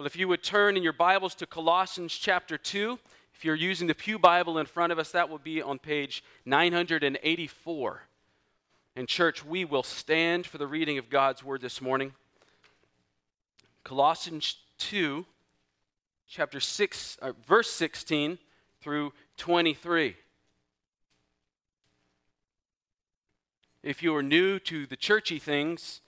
Well, if you would turn in your Bibles to Colossians chapter 2, if you're using the Pew Bible in front of us, that will be on page 984. And, church, we will stand for the reading of God's word this morning. Colossians 2, chapter 6, uh, verse 16 through 23. If you are new to the churchy things,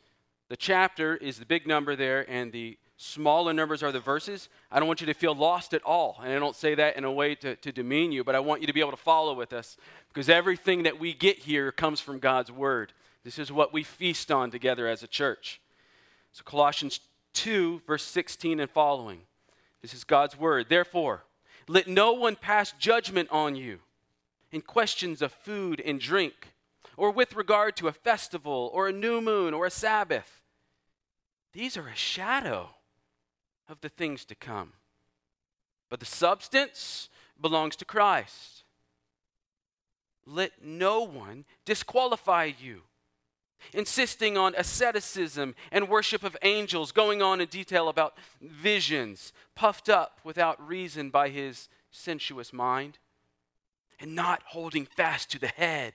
the chapter is the big number there, and the smaller numbers are the verses. I don't want you to feel lost at all. And I don't say that in a way to, to demean you, but I want you to be able to follow with us because everything that we get here comes from God's Word. This is what we feast on together as a church. So, Colossians 2, verse 16 and following. This is God's Word. Therefore, let no one pass judgment on you in questions of food and drink, or with regard to a festival, or a new moon, or a Sabbath. These are a shadow of the things to come. But the substance belongs to Christ. Let no one disqualify you, insisting on asceticism and worship of angels, going on in detail about visions, puffed up without reason by his sensuous mind, and not holding fast to the head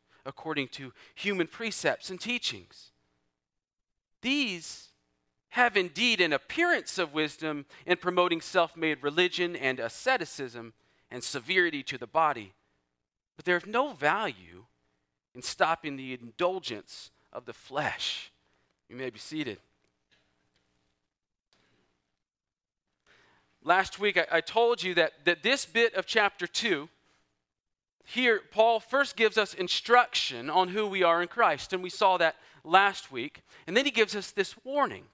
according to human precepts and teachings. These have indeed an appearance of wisdom in promoting self made religion and asceticism and severity to the body, but they're of no value in stopping the indulgence of the flesh. You may be seated. Last week, I, I told you that, that this bit of chapter 2 here, Paul first gives us instruction on who we are in Christ, and we saw that last week. And then he gives us this warning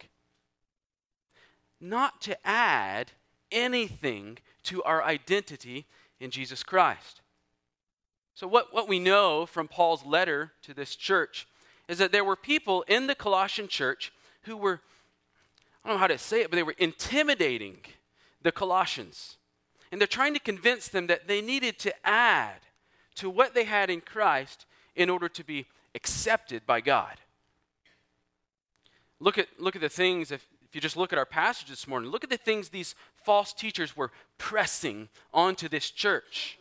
not to add anything to our identity in Jesus Christ. So, what, what we know from Paul's letter to this church is that there were people in the Colossian church who were, I don't know how to say it, but they were intimidating the Colossians. And they're trying to convince them that they needed to add to what they had in Christ in order to be accepted by God. Look at, look at the things, if, if you just look at our passage this morning, look at the things these false teachers were pressing onto this church.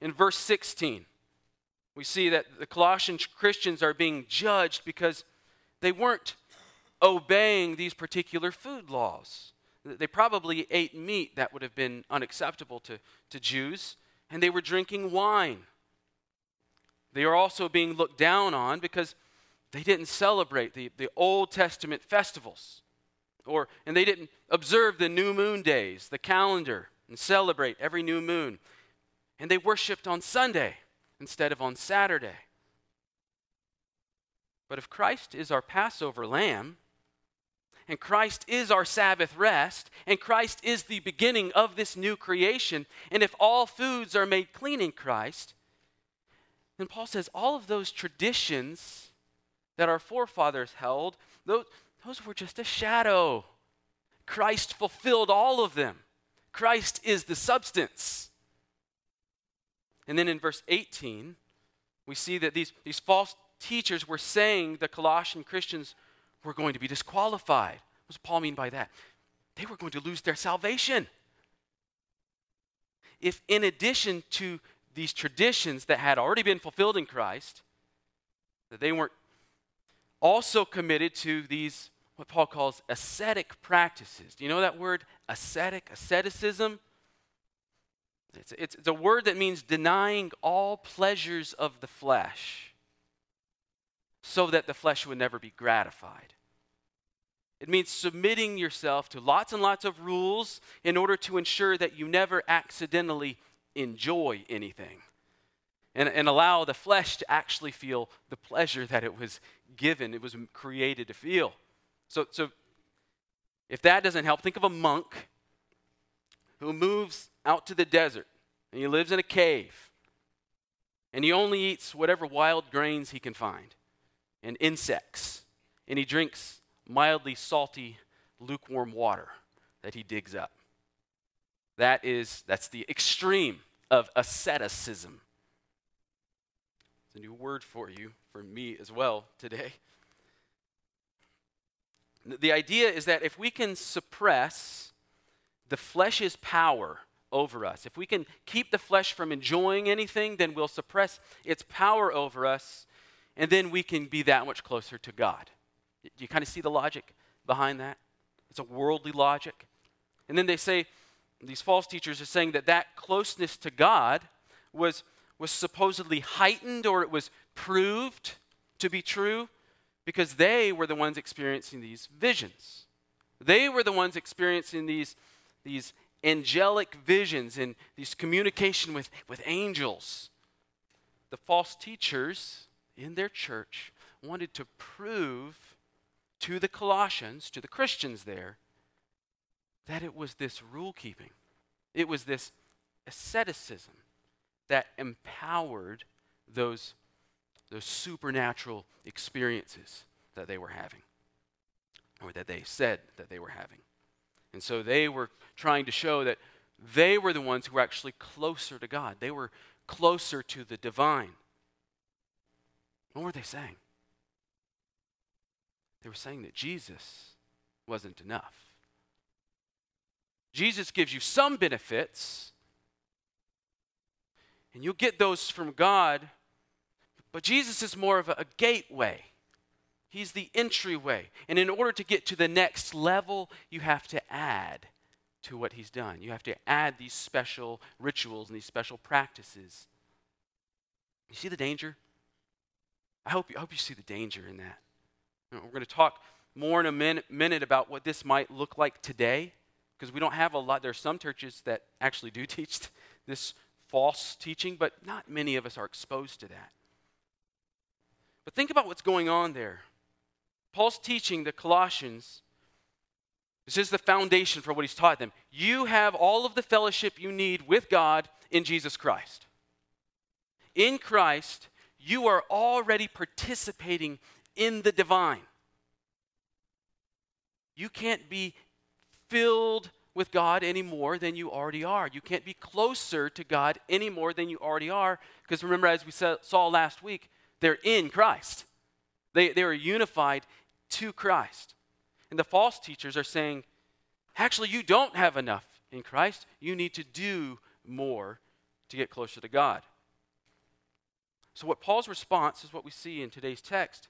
In verse 16, we see that the Colossian Christians are being judged because they weren't obeying these particular food laws. They probably ate meat that would have been unacceptable to, to Jews and they were drinking wine. They are also being looked down on because they didn't celebrate the, the Old Testament festivals. Or, and they didn't observe the new moon days, the calendar, and celebrate every new moon. And they worshiped on Sunday instead of on Saturday. But if Christ is our Passover lamb, and Christ is our Sabbath rest, and Christ is the beginning of this new creation. And if all foods are made clean in Christ, then Paul says all of those traditions that our forefathers held, those, those were just a shadow. Christ fulfilled all of them. Christ is the substance. And then in verse 18, we see that these, these false teachers were saying the Colossian Christians were going to be disqualified. What does Paul mean by that? They were going to lose their salvation. If, in addition to these traditions that had already been fulfilled in Christ, that they weren't also committed to these, what Paul calls ascetic practices. Do you know that word, ascetic, asceticism? It's, it's, it's a word that means denying all pleasures of the flesh so that the flesh would never be gratified. It means submitting yourself to lots and lots of rules in order to ensure that you never accidentally enjoy anything and, and allow the flesh to actually feel the pleasure that it was given, it was created to feel. So, so If that doesn't help, think of a monk who moves out to the desert and he lives in a cave and he only eats whatever wild grains he can find and insects and he drinks mildly salty lukewarm water that he digs up. That is that's the extreme of asceticism. It's a new word for you for me as well today. The idea is that if we can suppress the flesh's power over us, if we can keep the flesh from enjoying anything, then we'll suppress its power over us, and then we can be that much closer to God. Do you kind of see the logic behind that? It's a worldly logic. And then they say, these false teachers are saying that that closeness to God was, was supposedly heightened or it was proved to be true because they were the ones experiencing these visions. They were the ones experiencing these, these angelic visions and these communication with, with angels. The false teachers in their church wanted to prove to the Colossians, to the Christians there, that it was this rule keeping, it was this asceticism that empowered those those supernatural experiences that they were having, or that they said that they were having. And so they were trying to show that they were the ones who were actually closer to God. They were closer to the divine. What were they saying? They were saying that Jesus wasn't enough. Jesus gives you some benefits, and you'll get those from God but Jesus is more of a, a gateway. He's the entryway. And in order to get to the next level, you have to add to what he's done. You have to add these special rituals and these special practices. You see the danger? I hope you, I hope you see the danger in that. You know, we're going to talk more in a min- minute about what this might look like today, because we don't have a lot. There are some churches that actually do teach this false teaching, but not many of us are exposed to that. But think about what's going on there. Paul's teaching the Colossians. This is the foundation for what he's taught them. You have all of the fellowship you need with God in Jesus Christ. In Christ, you are already participating in the divine. You can't be filled with God any more than you already are. You can't be closer to God any more than you already are. Because remember, as we saw last week, they're in Christ. They, they are unified to Christ. And the false teachers are saying, actually, you don't have enough in Christ. You need to do more to get closer to God. So, what Paul's response is what we see in today's text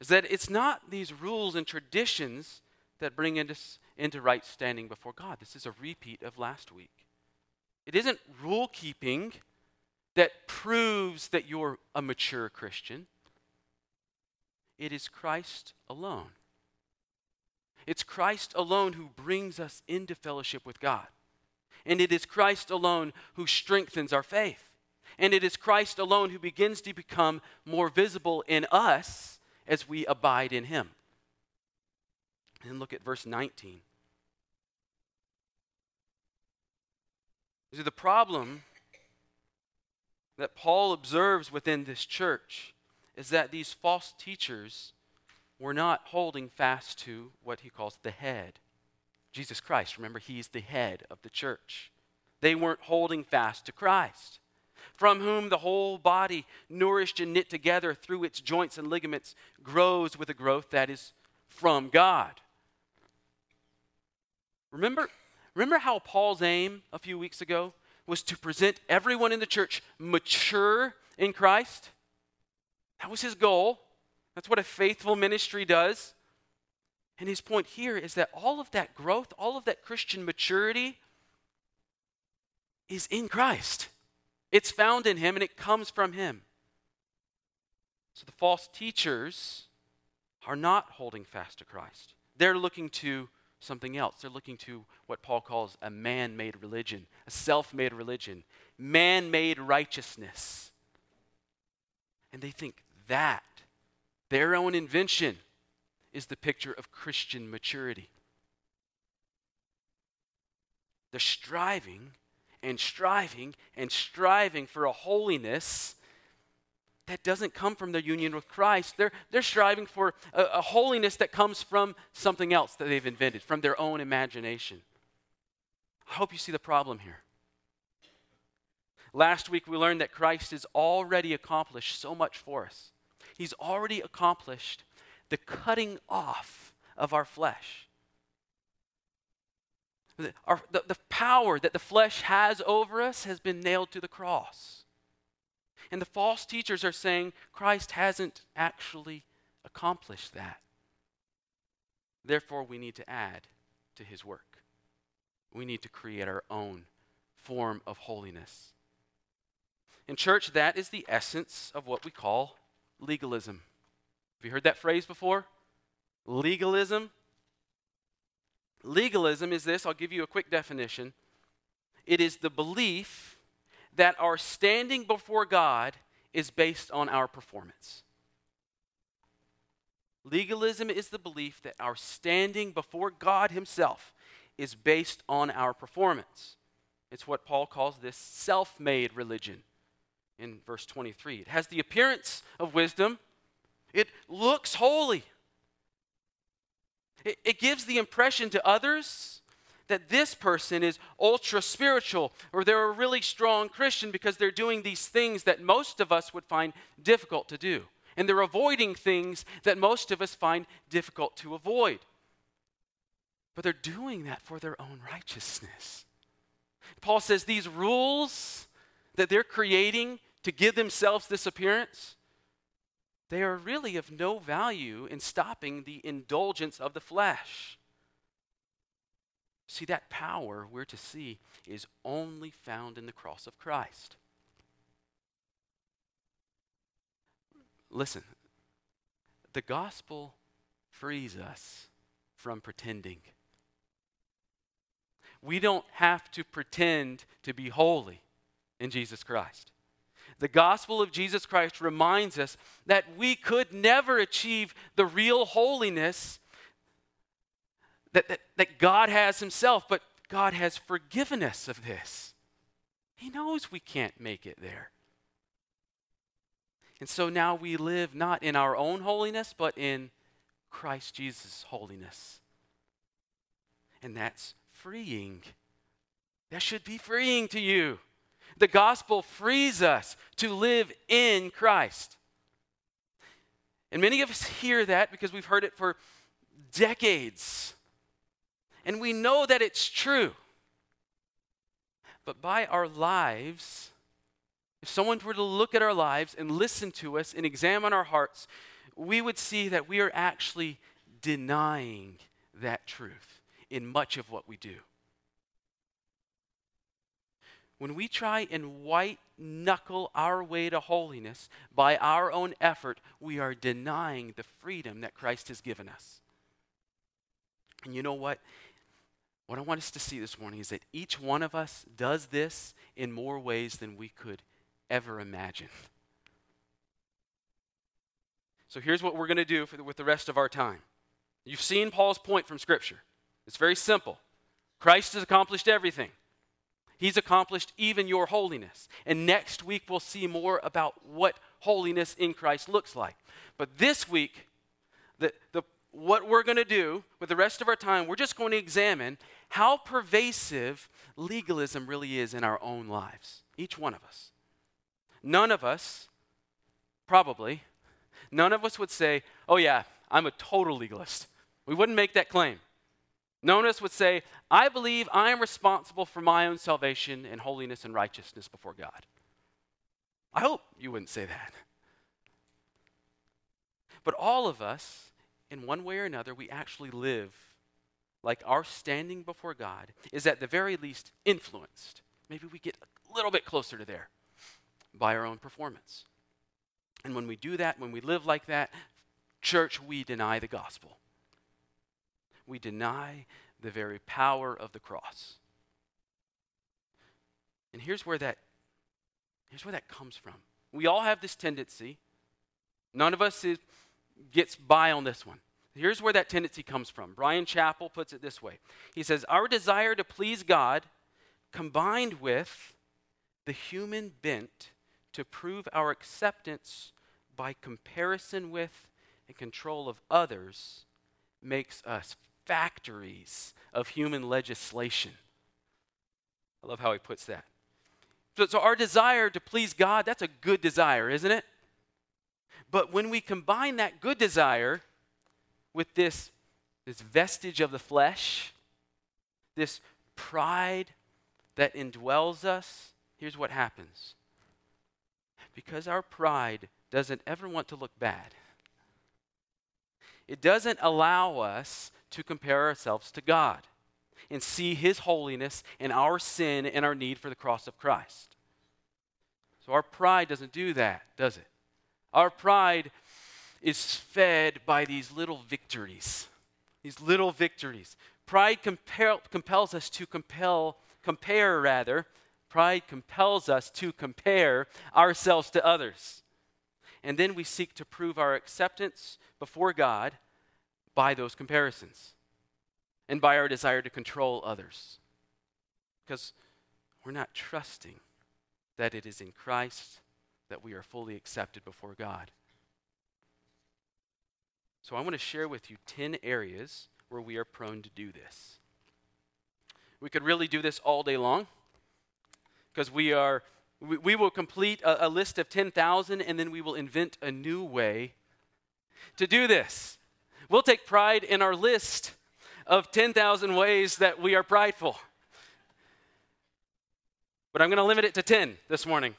is that it's not these rules and traditions that bring us into right standing before God. This is a repeat of last week. It isn't rule keeping that proves that you're a mature Christian. It is Christ alone. It's Christ alone who brings us into fellowship with God. And it is Christ alone who strengthens our faith. And it is Christ alone who begins to become more visible in us as we abide in Him. And look at verse 19. See, the problem that Paul observes within this church is that these false teachers were not holding fast to what he calls the head. Jesus Christ, remember, he's the head of the church. They weren't holding fast to Christ, from whom the whole body, nourished and knit together through its joints and ligaments, grows with a growth that is from God. Remember, remember how Paul's aim a few weeks ago was to present everyone in the church mature in Christ. That was his goal. That's what a faithful ministry does. And his point here is that all of that growth, all of that Christian maturity is in Christ. It's found in him and it comes from him. So the false teachers are not holding fast to Christ. They're looking to something else. They're looking to what Paul calls a man made religion, a self made religion, man made righteousness. And they think that, their own invention, is the picture of Christian maturity. They're striving and striving and striving for a holiness that doesn't come from their union with Christ. They're, they're striving for a, a holiness that comes from something else that they've invented, from their own imagination. I hope you see the problem here. Last week, we learned that Christ has already accomplished so much for us. He's already accomplished the cutting off of our flesh. The, our, the, the power that the flesh has over us has been nailed to the cross. And the false teachers are saying Christ hasn't actually accomplished that. Therefore, we need to add to his work. We need to create our own form of holiness. In church, that is the essence of what we call legalism. Have you heard that phrase before? Legalism. Legalism is this I'll give you a quick definition. It is the belief that our standing before God is based on our performance. Legalism is the belief that our standing before God Himself is based on our performance. It's what Paul calls this self made religion in verse 23. It has the appearance of wisdom, it looks holy. It, it gives the impression to others that this person is ultra spiritual or they're a really strong Christian because they're doing these things that most of us would find difficult to do. And they're avoiding things that most of us find difficult to avoid. But they're doing that for their own righteousness. Paul says these rules that they're creating to give themselves this appearance, they are really of no value in stopping the indulgence of the flesh. See, that power we're to see is only found in the cross of Christ. Listen, the gospel frees us from pretending. We don't have to pretend to be holy in Jesus Christ. The gospel of Jesus Christ reminds us that we could never achieve the real holiness that, that, that God has Himself, but God has forgiven us of this. He knows we can't make it there. And so now we live not in our own holiness, but in Christ Jesus' holiness. And that's freeing. That should be freeing to you. The gospel frees us to live in Christ. And many of us hear that because we've heard it for decades. And we know that it's true. But by our lives, if someone were to look at our lives and listen to us and examine our hearts, we would see that we are actually denying that truth in much of what we do when we try and white knuckle our way to holiness by our own effort, we are denying the freedom that Christ has given us. And you know what? What I want us to see this morning is that each one of us does this in more ways than we could ever imagine. So here's what we're going to do the, with the rest of our time. You've seen Paul's point from Scripture. It's very simple Christ has accomplished everything. He's accomplished even your holiness. And next week, we'll see more about what holiness in Christ looks like. But this week, the, the, what we're going to do with the rest of our time, we're just going to examine how pervasive legalism really is in our own lives. Each one of us. None of us, probably, none of us would say, oh, yeah, I'm a total legalist. We wouldn't make that claim. Nonus would say, I believe I am responsible for my own salvation and holiness and righteousness before God. I hope you wouldn't say that. But all of us, in one way or another, we actually live like our standing before God is at the very least influenced. Maybe we get a little bit closer to there by our own performance. And when we do that, when we live like that, church, we deny the gospel we deny the very power of the cross. And here's where that here's where that comes from. We all have this tendency. None of us is, gets by on this one. Here's where that tendency comes from. Bryan Chapell puts it this way. He says, "Our desire to please God combined with the human bent to prove our acceptance by comparison with and control of others makes us factories of human legislation. I love how he puts that. So, so, our desire to please God, that's a good desire, isn't it? But when we combine that good desire with this, this vestige of the flesh, this pride that indwells us, here's what happens. Because our pride doesn't ever want to look bad, it doesn't allow us to compare ourselves to God and see His holiness and our sin and our need for the cross of Christ. So our pride doesn't do that, does it? Our pride is fed by these little victories. These little victories. Pride compel, compels us to compel, compare rather. Pride compels us to compare ourselves to others. And then we seek to prove our acceptance before God by those comparisons and by our desire to control others. Because we're not trusting that it is in Christ that we are fully accepted before God. So I want to share with you 10 areas where we are prone to do this. We could really do this all day long because we are we, we will complete a, a list of 10,000 and then we will invent a new way to do this. We'll take pride in our list of 10,000 ways that we are prideful. But I'm going to limit it to 10 this morning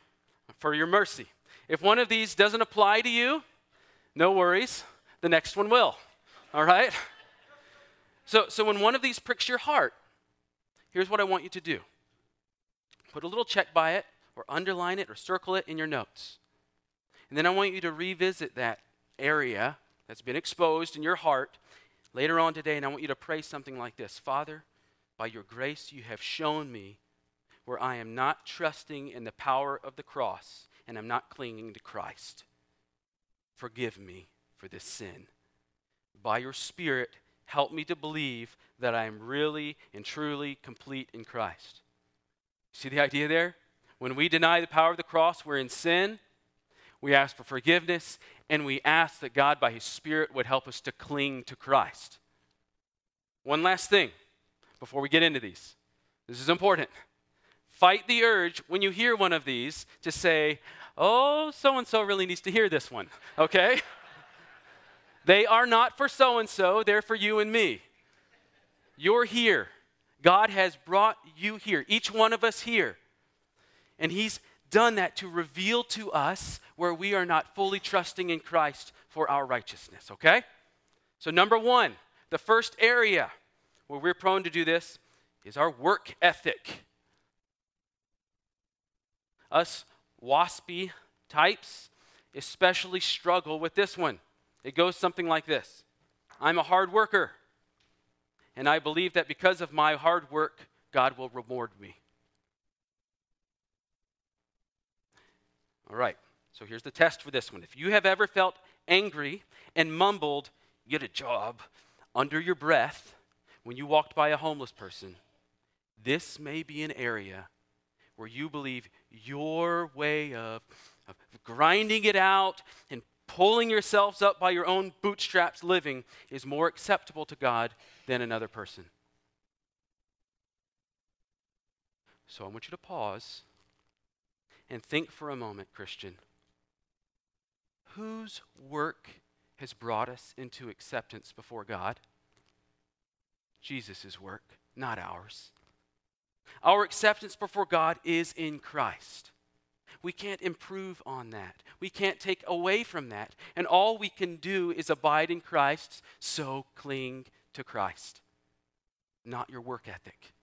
for your mercy. If one of these doesn't apply to you, no worries, the next one will. All right? So, so when one of these pricks your heart, here's what I want you to do put a little check by it, or underline it, or circle it in your notes. And then I want you to revisit that area that's been exposed in your heart later on today, and I want you to pray something like this Father, by your grace, you have shown me where I am not trusting in the power of the cross and I'm not clinging to Christ. Forgive me for this sin. By your Spirit, help me to believe that I am really and truly complete in Christ. See the idea there? When we deny the power of the cross, we're in sin. We ask for forgiveness, and we ask that God, by His Spirit, would help us to cling to Christ. One last thing before we get into these. This is important. Fight the urge when you hear one of these to say, oh, so and so really needs to hear this one, okay? they are not for so and so, they're for you and me. You're here. God has brought you here, each one of us here. And He's done that to reveal to us where we are not fully trusting in Christ for our righteousness, okay? So, number one, the first area where we're prone to do this is our work ethic. Us waspy types especially struggle with this one. It goes something like this I'm a hard worker, and I believe that because of my hard work, God will reward me. All right, so here's the test for this one. If you have ever felt angry and mumbled, get a job, under your breath when you walked by a homeless person, this may be an area where you believe your way of, of grinding it out and pulling yourselves up by your own bootstraps living is more acceptable to God than another person. So I want you to pause and think for a moment, Christian. Whose work has brought us into acceptance before God? Jesus' work, not ours. Our acceptance before God is in Christ. We can't improve on that. We can't take away from that. And all we can do is abide in Christ, so cling to Christ, not your work ethic.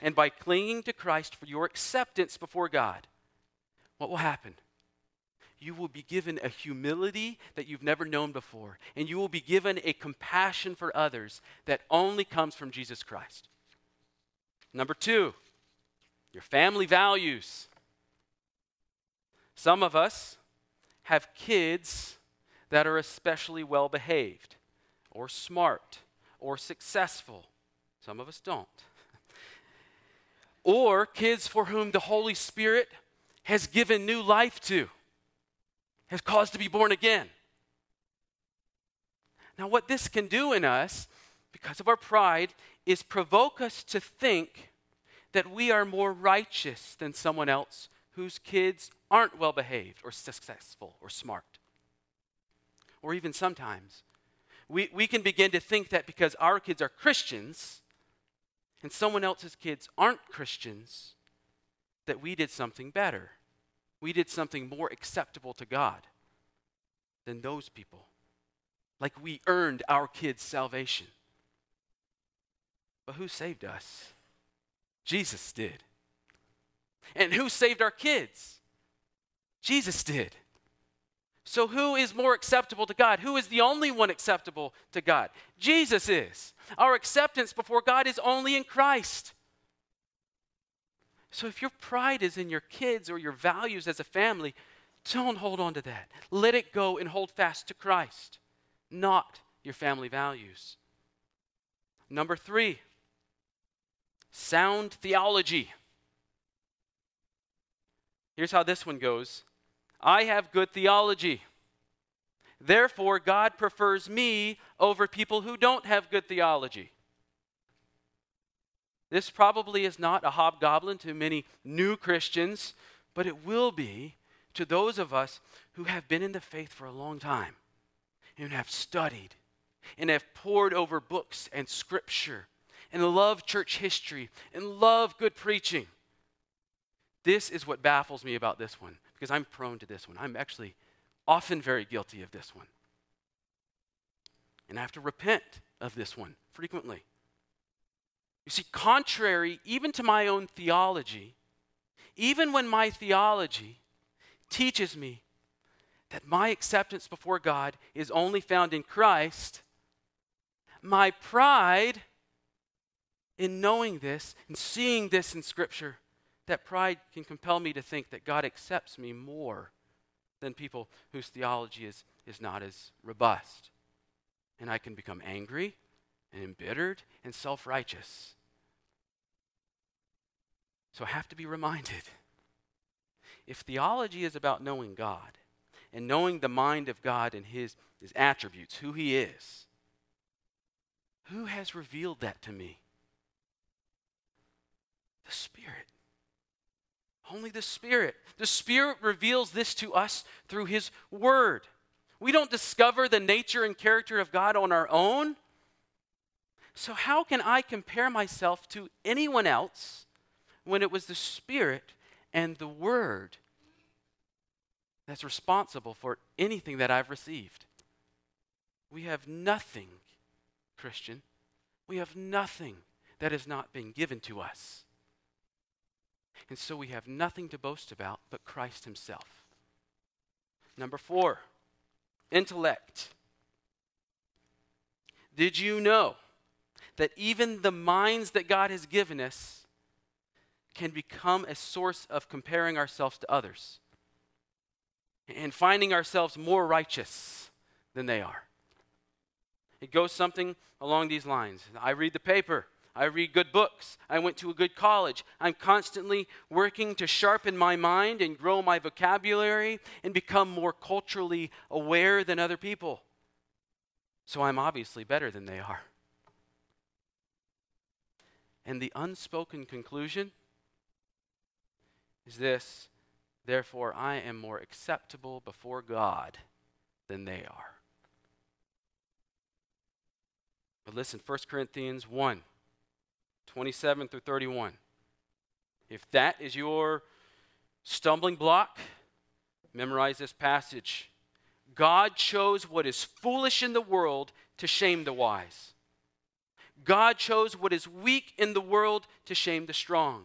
And by clinging to Christ for your acceptance before God, what will happen? You will be given a humility that you've never known before, and you will be given a compassion for others that only comes from Jesus Christ. Number two, your family values. Some of us have kids that are especially well behaved, or smart, or successful. Some of us don't. or kids for whom the Holy Spirit has given new life to, has caused to be born again. Now, what this can do in us, because of our pride, is provoke us to think that we are more righteous than someone else whose kids aren't well behaved or successful or smart. Or even sometimes, we, we can begin to think that because our kids are Christians and someone else's kids aren't Christians, that we did something better. We did something more acceptable to God than those people. Like we earned our kids' salvation. But who saved us? Jesus did. And who saved our kids? Jesus did. So, who is more acceptable to God? Who is the only one acceptable to God? Jesus is. Our acceptance before God is only in Christ. So, if your pride is in your kids or your values as a family, don't hold on to that. Let it go and hold fast to Christ, not your family values. Number three, sound theology. Here's how this one goes I have good theology. Therefore, God prefers me over people who don't have good theology. This probably is not a hobgoblin to many new Christians, but it will be to those of us who have been in the faith for a long time and have studied and have pored over books and scripture and love church history and love good preaching. This is what baffles me about this one because I'm prone to this one. I'm actually often very guilty of this one. And I have to repent of this one frequently. You see, contrary even to my own theology, even when my theology teaches me that my acceptance before God is only found in Christ, my pride in knowing this and seeing this in Scripture that pride can compel me to think that God accepts me more than people whose theology is, is not as robust. And I can become angry and embittered and self righteous. So I have to be reminded if theology is about knowing God and knowing the mind of God and his, his attributes, who he is, who has revealed that to me? The Spirit. Only the Spirit. The Spirit reveals this to us through His Word. We don't discover the nature and character of God on our own. So, how can I compare myself to anyone else when it was the Spirit and the Word that's responsible for anything that I've received? We have nothing, Christian. We have nothing that has not been given to us. And so we have nothing to boast about but Christ Himself. Number four, intellect. Did you know that even the minds that God has given us can become a source of comparing ourselves to others and finding ourselves more righteous than they are? It goes something along these lines. I read the paper. I read good books. I went to a good college. I'm constantly working to sharpen my mind and grow my vocabulary and become more culturally aware than other people. So I'm obviously better than they are. And the unspoken conclusion is this therefore, I am more acceptable before God than they are. But listen, 1 Corinthians 1 27 through 31. If that is your stumbling block, memorize this passage. God chose what is foolish in the world to shame the wise. God chose what is weak in the world to shame the strong.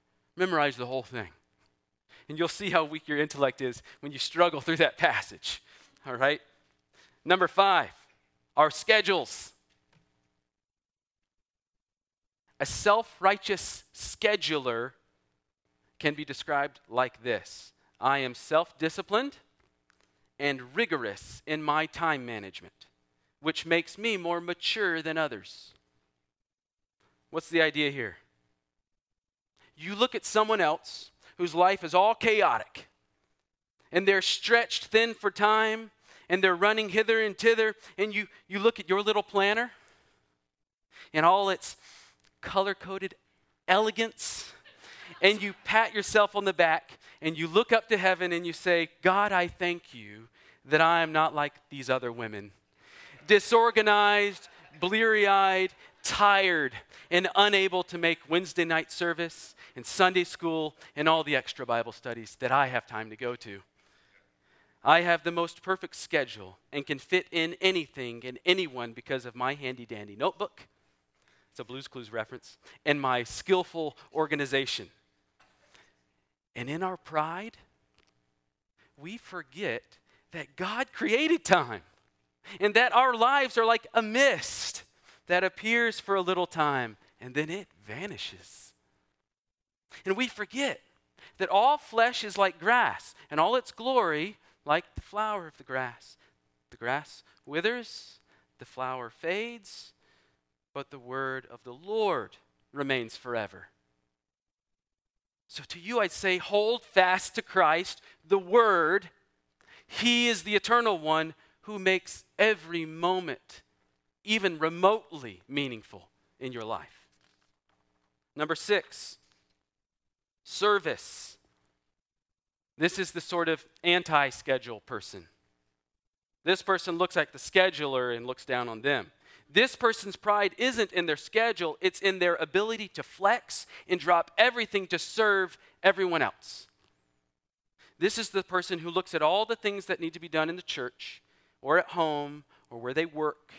Memorize the whole thing. And you'll see how weak your intellect is when you struggle through that passage. All right? Number five, our schedules. A self righteous scheduler can be described like this I am self disciplined and rigorous in my time management, which makes me more mature than others. What's the idea here? You look at someone else whose life is all chaotic and they're stretched thin for time and they're running hither and thither, and you, you look at your little planner and all its color coded elegance, and you pat yourself on the back and you look up to heaven and you say, God, I thank you that I am not like these other women. Disorganized, bleary eyed, tired, and unable to make Wednesday night service and Sunday school and all the extra Bible studies that I have time to go to. I have the most perfect schedule and can fit in anything and anyone because of my handy dandy notebook. It's a Blue's Clues reference. And my skillful organization. And in our pride, we forget that God created time and that our lives are like a mist that appears for a little time and then it vanishes. And we forget that all flesh is like grass and all its glory like the flower of the grass. The grass withers, the flower fades, but the word of the Lord remains forever. So to you, I'd say, hold fast to Christ, the Word. He is the eternal one who makes every moment even remotely meaningful in your life. Number six, service. This is the sort of anti schedule person. This person looks like the scheduler and looks down on them. This person's pride isn't in their schedule, it's in their ability to flex and drop everything to serve everyone else. This is the person who looks at all the things that need to be done in the church or at home or where they work,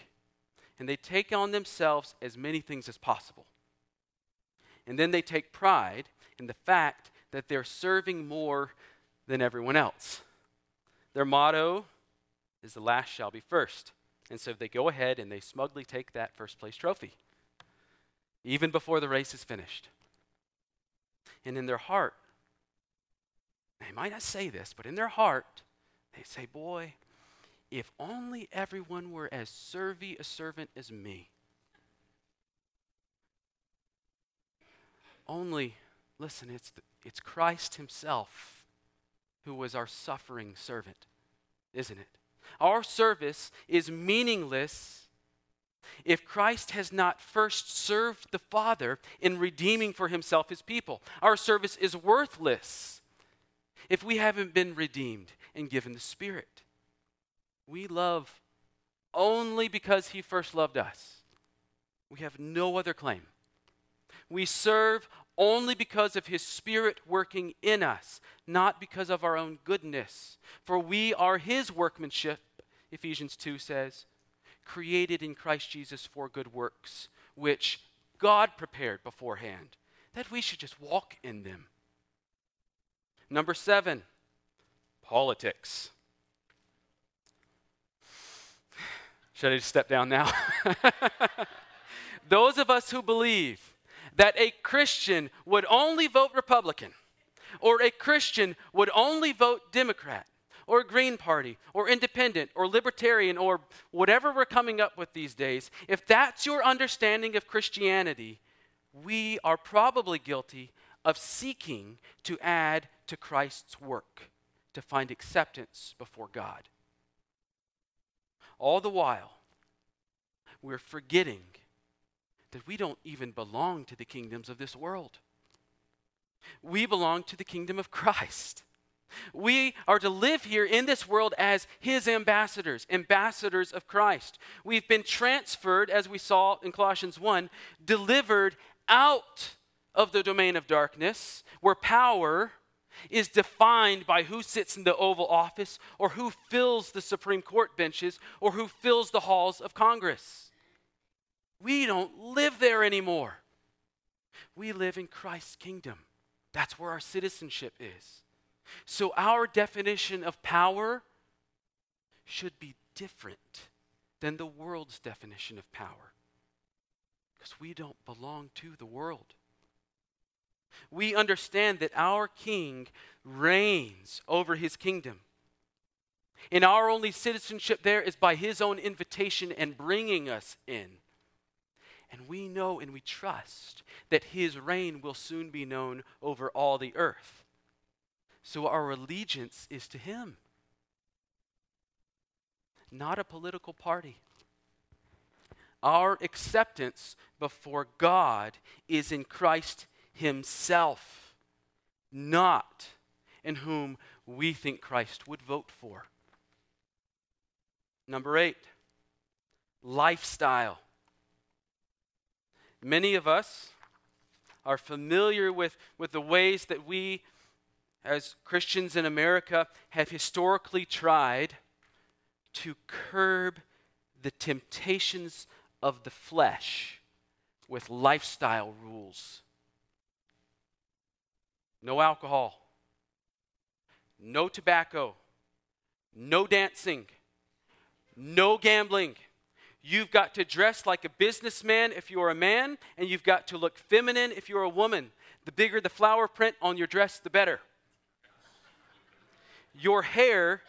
and they take on themselves as many things as possible. And then they take pride in the fact that they're serving more than everyone else. Their motto is the last shall be first. And so they go ahead and they smugly take that first place trophy, even before the race is finished. And in their heart, they might not say this, but in their heart, they say, Boy, if only everyone were as servy a servant as me. Only, listen, it's, the, it's Christ Himself who was our suffering servant, isn't it? Our service is meaningless if Christ has not first served the Father in redeeming for himself his people. Our service is worthless if we haven't been redeemed and given the Spirit. We love only because he first loved us. We have no other claim. We serve only because of his Spirit working in us, not because of our own goodness. For we are his workmanship, Ephesians 2 says, created in Christ Jesus for good works, which God prepared beforehand, that we should just walk in them. Number seven, politics. Should I just step down now? Those of us who believe that a Christian would only vote Republican, or a Christian would only vote Democrat, or Green Party, or Independent, or Libertarian, or whatever we're coming up with these days, if that's your understanding of Christianity, we are probably guilty of seeking to add to Christ's work to find acceptance before God. All the while, we're forgetting that we don't even belong to the kingdoms of this world. We belong to the kingdom of Christ. We are to live here in this world as his ambassadors, ambassadors of Christ. We've been transferred, as we saw in Colossians 1, delivered out of the domain of darkness, where power is defined by who sits in the Oval Office, or who fills the Supreme Court benches, or who fills the halls of Congress. We don't live there anymore. we live in Christ's kingdom. That's where our citizenship is. So our definition of power should be different than the world's definition of power. Because we don't belong to the world. We understand that our king reigns over his kingdom. And our only citizenship there is by his own invitation and bringing us in. And we know and we trust that his reign will soon be known over all the earth. So our allegiance is to him, not a political party. Our acceptance before God is in Christ himself, not in whom we think Christ would vote for. Number eight, lifestyle. Many of us are familiar with, with the ways that we, as Christians in America, have historically tried to curb the temptations of the flesh with lifestyle rules. No alcohol, no tobacco, no dancing, no gambling. You've got to dress like a businessman if you're a man, and you've got to look feminine if you're a woman. The bigger the flower print on your dress, the better. Your hair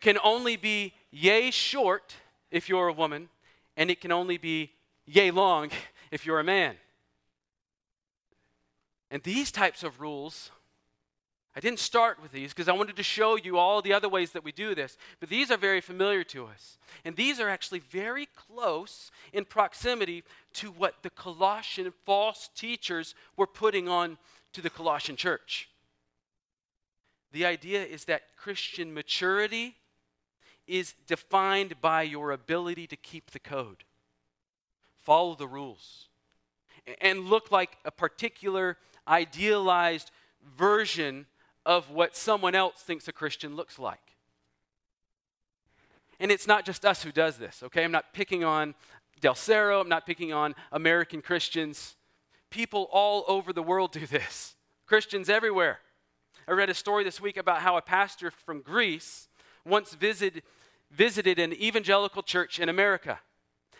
can only be yay short if you're a woman, and it can only be yay long if you're a man. And these types of rules, I didn't start with these because I wanted to show you all the other ways that we do this, but these are very familiar to us. And these are actually very close in proximity to what the Colossian false teachers were putting on to the Colossian church. The idea is that Christian maturity is defined by your ability to keep the code, follow the rules, and look like a particular idealized version of what someone else thinks a Christian looks like. And it's not just us who does this, okay? I'm not picking on Del Cerro, I'm not picking on American Christians. People all over the world do this, Christians everywhere. I read a story this week about how a pastor from Greece once visited, visited an evangelical church in America.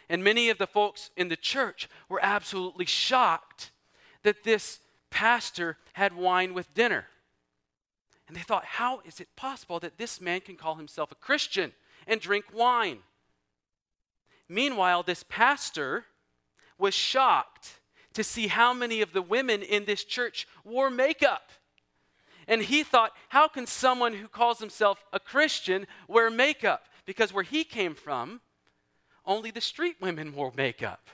And many of the folks in the church were absolutely shocked that this pastor had wine with dinner. And they thought, how is it possible that this man can call himself a Christian and drink wine? Meanwhile, this pastor was shocked to see how many of the women in this church wore makeup. And he thought, how can someone who calls himself a Christian wear makeup? Because where he came from, only the street women wore makeup.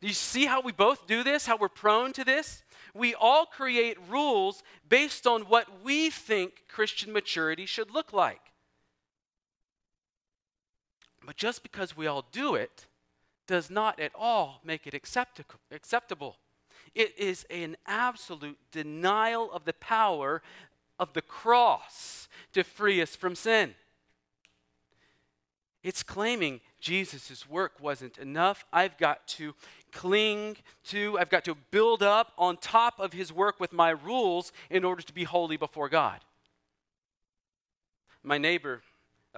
Do you see how we both do this? How we're prone to this? We all create rules based on what we think Christian maturity should look like. But just because we all do it does not at all make it acceptable. It is an absolute denial of the power of the cross to free us from sin. It's claiming Jesus' work wasn't enough. I've got to cling to, I've got to build up on top of his work with my rules in order to be holy before God. My neighbor,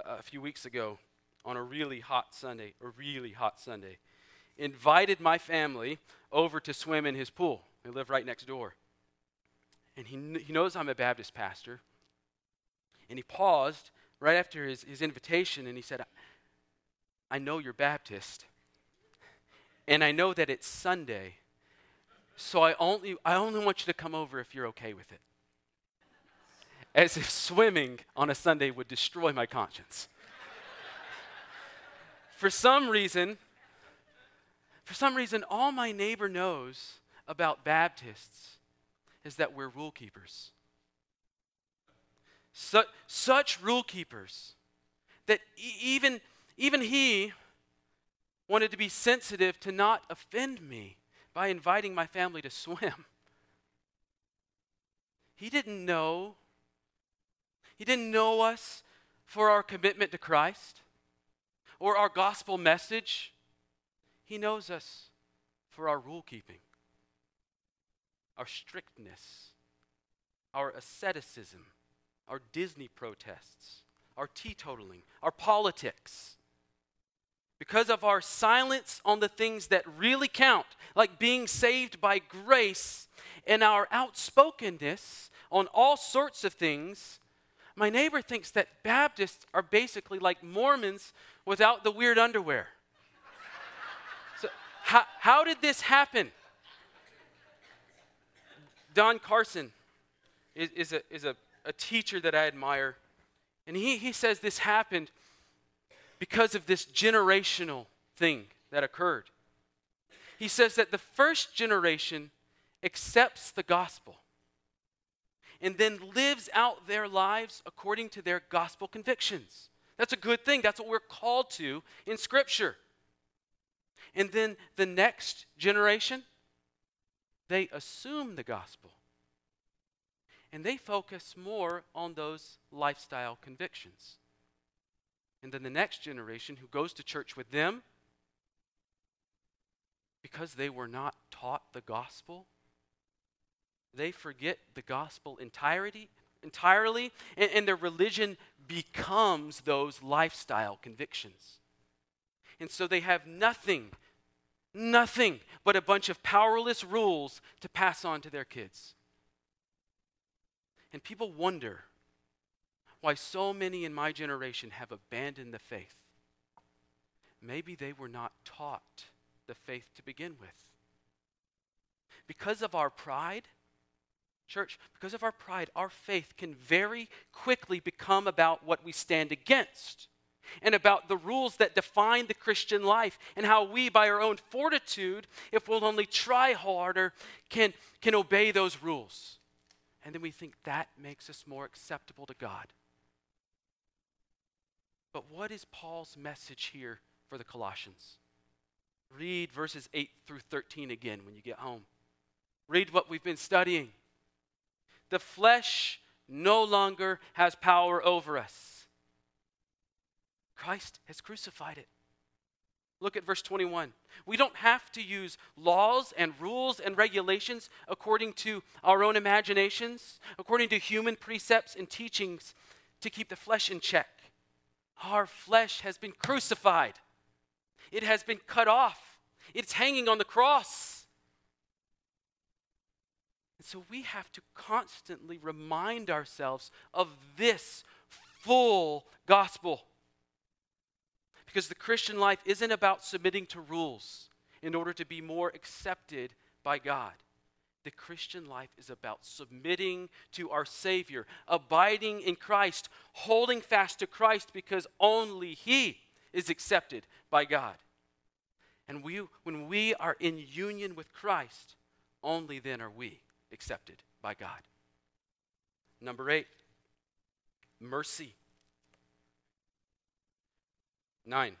a few weeks ago, on a really hot Sunday, a really hot Sunday, invited my family over to swim in his pool. They live right next door. And he, he knows I'm a Baptist pastor. And he paused right after his, his invitation and he said, I know you're Baptist, and I know that it's Sunday, so I only, I only want you to come over if you're okay with it. As if swimming on a Sunday would destroy my conscience. for some reason, for some reason, all my neighbor knows about Baptists is that we're rule keepers. Such, such rule keepers that e- even even he wanted to be sensitive to not offend me by inviting my family to swim. He didn't know. He didn't know us for our commitment to Christ or our gospel message. He knows us for our rule keeping. our strictness, our asceticism, our Disney protests, our teetotaling, our politics. Because of our silence on the things that really count, like being saved by grace, and our outspokenness on all sorts of things, my neighbor thinks that Baptists are basically like Mormons without the weird underwear. so, how, how did this happen? Don Carson is, is, a, is a, a teacher that I admire. And he, he says this happened because of this generational thing that occurred. He says that the first generation accepts the gospel and then lives out their lives according to their gospel convictions. That's a good thing. That's what we're called to in Scripture. And then the next generation, they assume the gospel. And they focus more on those lifestyle convictions. And then the next generation who goes to church with them, because they were not taught the gospel, they forget the gospel entirety, entirely, and, and their religion becomes those lifestyle convictions. And so they have nothing Nothing but a bunch of powerless rules to pass on to their kids. And people wonder why so many in my generation have abandoned the faith. Maybe they were not taught the faith to begin with. Because of our pride, church, because of our pride, our faith can very quickly become about what we stand against and about the rules that define the Christian life and how we, by our own fortitude, if we'll only try harder, can, can obey those rules. And then we think that makes us more acceptable to God. But what is Paul's message here for the Colossians? Read verses 8 through 13 again when you get home. Read what we've been studying. The flesh no longer has power over us Christ has crucified it. Look at verse 21. We don't have to use laws and rules and regulations according to our own imaginations, according to human precepts and teachings to keep the flesh in check. Our flesh has been crucified, it has been cut off, it's hanging on the cross. And so we have to constantly remind ourselves of this full gospel. Because the Christian life isn't about submitting to rules in order to be more accepted by God. The Christian life is about submitting to our Savior, abiding in Christ, holding fast to Christ because only He is accepted by God. And we, when we are in union with Christ, only then are we accepted by God. Number eight, mercy. Nine.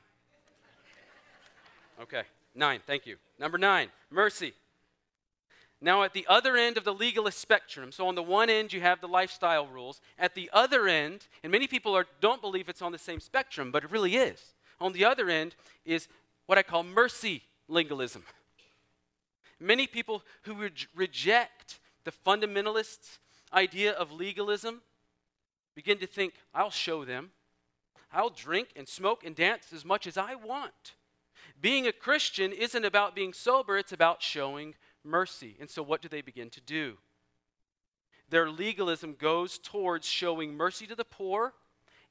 Okay, nine, thank you. Number nine, mercy. Now, at the other end of the legalist spectrum, so on the one end you have the lifestyle rules. At the other end, and many people are, don't believe it's on the same spectrum, but it really is. On the other end is what I call mercy legalism. Many people who re- reject the fundamentalist idea of legalism begin to think, I'll show them. I'll drink and smoke and dance as much as I want. Being a Christian isn't about being sober, it's about showing mercy. And so, what do they begin to do? Their legalism goes towards showing mercy to the poor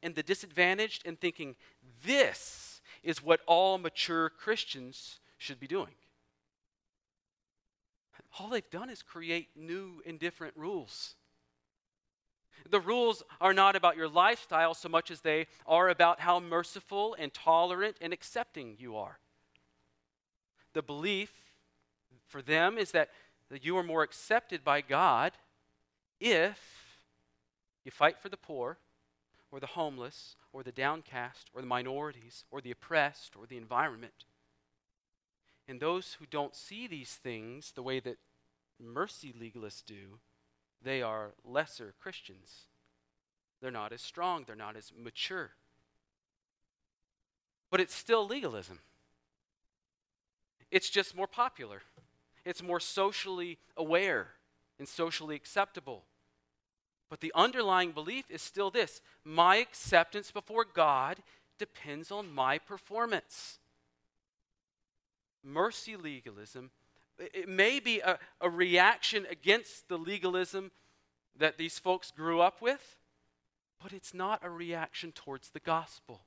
and the disadvantaged and thinking this is what all mature Christians should be doing. All they've done is create new and different rules. The rules are not about your lifestyle so much as they are about how merciful and tolerant and accepting you are. The belief for them is that, that you are more accepted by God if you fight for the poor or the homeless or the downcast or the minorities or the oppressed or the environment. And those who don't see these things the way that mercy legalists do they are lesser Christians. They're not as strong, they're not as mature. But it's still legalism. It's just more popular, it's more socially aware. and socially acceptable. But the underlying belief is still this my acceptance before God depends on my performance. Mercy legalism, it may be a, a reaction against the legalism that these folks grew up with, but it's not a reaction towards the gospel.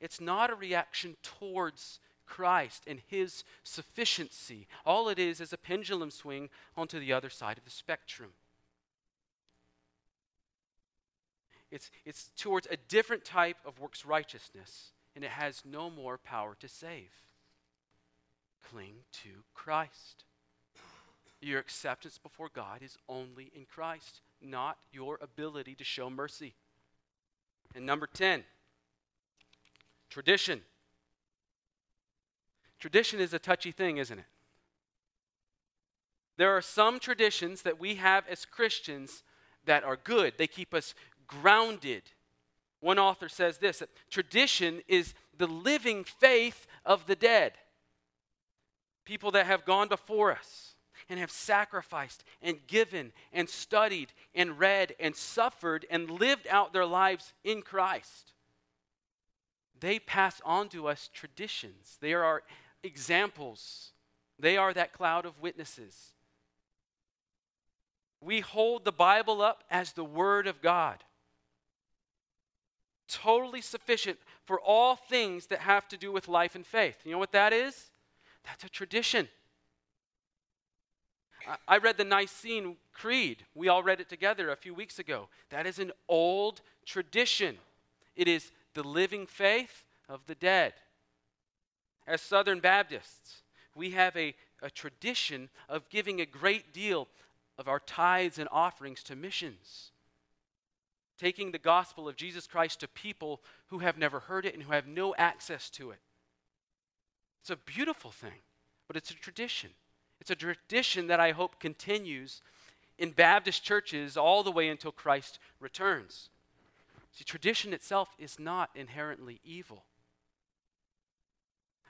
It's not a reaction towards Christ and his sufficiency. All it is is a pendulum swing onto the other side of the spectrum. It's, it's towards a different type of works righteousness, and it has no more power to save. Cling to Christ. Your acceptance before God is only in Christ, not your ability to show mercy. And number 10, tradition. Tradition is a touchy thing, isn't it? There are some traditions that we have as Christians that are good. They keep us grounded. One author says this that tradition is the living faith of the dead. People that have gone before us and have sacrificed and given and studied and read and suffered and lived out their lives in Christ. They pass on to us traditions. They are our examples, they are that cloud of witnesses. We hold the Bible up as the Word of God totally sufficient for all things that have to do with life and faith. You know what that is? That's a tradition. I read the Nicene Creed. We all read it together a few weeks ago. That is an old tradition. It is the living faith of the dead. As Southern Baptists, we have a, a tradition of giving a great deal of our tithes and offerings to missions taking the gospel of Jesus Christ to people who have never heard it and who have no access to it. It's a beautiful thing, but it's a tradition. It's a tradition that I hope continues in Baptist churches all the way until Christ returns. See, tradition itself is not inherently evil.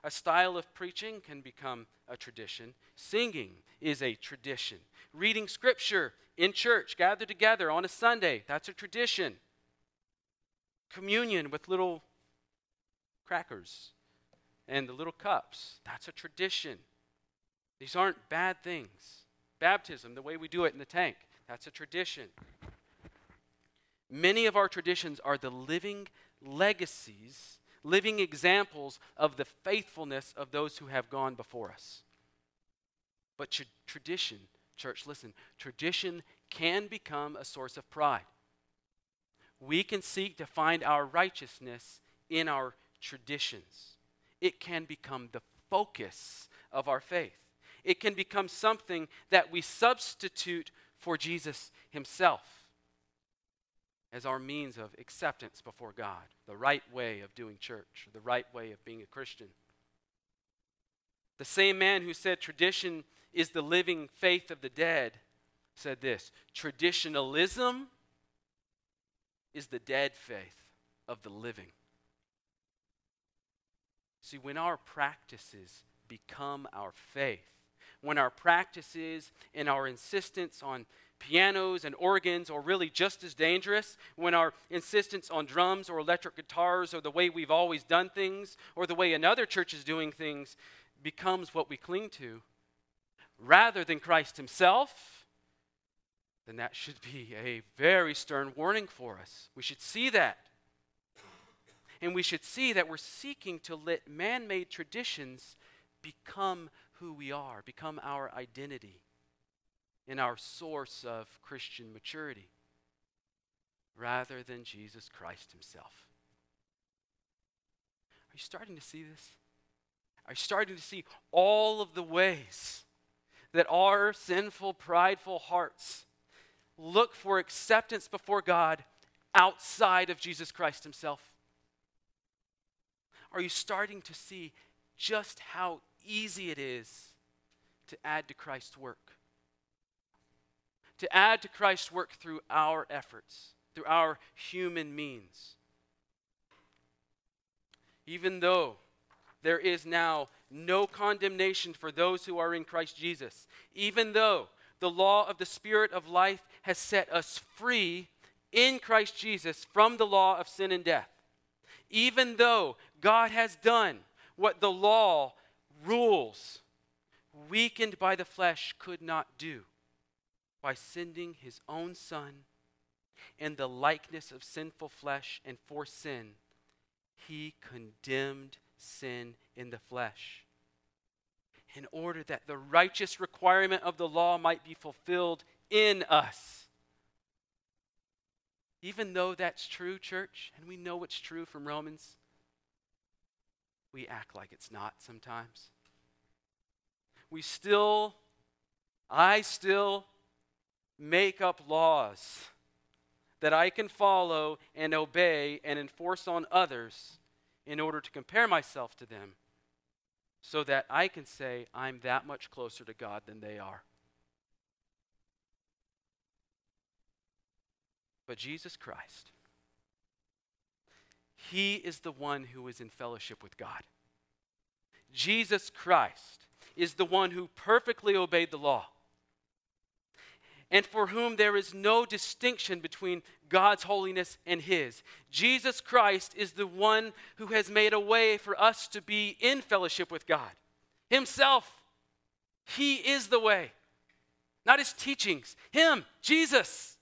A style of preaching can become a tradition. Singing is a tradition. Reading scripture in church, gathered together on a Sunday, that's a tradition. Communion with little crackers and the little cups, that's a tradition. These aren't bad things. Baptism, the way we do it in the tank, that's a tradition. Many of our traditions are the living legacies living examples of the faithfulness of those who have gone before us. But tra- tradition, church, listen, tradition can become a source of pride. We can seek to find our righteousness in our traditions. It can become the focus of our faith. It can become something that we substitute for Jesus himself as our means of acceptance before God, the right way of doing church, the right way of being a Christian. The same man who said tradition is the living faith of the dead said this traditionalism is the dead faith of the living. See, when our practices become our faith, when our practices and our insistence on pianos and organs, are really just as dangerous when our insistence on drums or electric guitars or the way we've always done things or the way another church is doing things becomes what we cling to rather than Christ Himself, then that should be a very stern warning for us. We should see that. And we should see that we're seeking to let man made traditions become who we are, become our identity in our source of Christian maturity rather than Jesus Christ Himself. Are you starting to see this? Are you starting to see all of the ways that our sinful, prideful hearts look for acceptance before God outside of Jesus Christ Himself? Are you starting to see just how easy it is to add to Christ's work? To add to Christ's work through our efforts, through our human means. Even though there is now no condemnation for those who are in Christ Jesus, even though the law of the Spirit of life has set us free in Christ Jesus from the law of sin and death. Even though God has done what the law rules, weakened by the flesh, could not do by sending his own Son in the likeness of sinful flesh and for sin, he condemned sin in the flesh in order that the righteous requirement of the law might be fulfilled in us. Even though that's true, church, and we know it's true from Romans, we act like it's not sometimes. We still, I still make up laws that I can follow and obey and enforce on others in order to compare myself to them so that I can say I'm that much closer to God than they are. But Jesus Christ, He is the one who is in fellowship with God. Jesus Christ is the one who perfectly obeyed the law and for whom there is no distinction between God's holiness and His. Jesus Christ is the one who has made a way for us to be in fellowship with God. Himself, He is the way, not His teachings. Him, Jesus.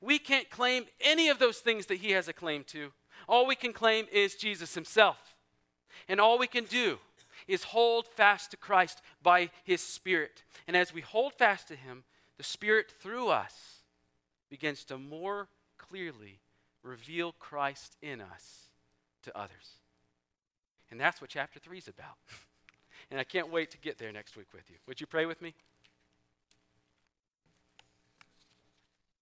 We can't claim any of those things that He has a claim to. All we can claim is Jesus Himself. And all we can do is hold fast to Christ by His Spirit. And as we hold fast to Him, the Spirit through us begins to more clearly reveal Christ in us to others. And that's what chapter 3 is about. and I can't wait to get there next week with you. Would you pray with me?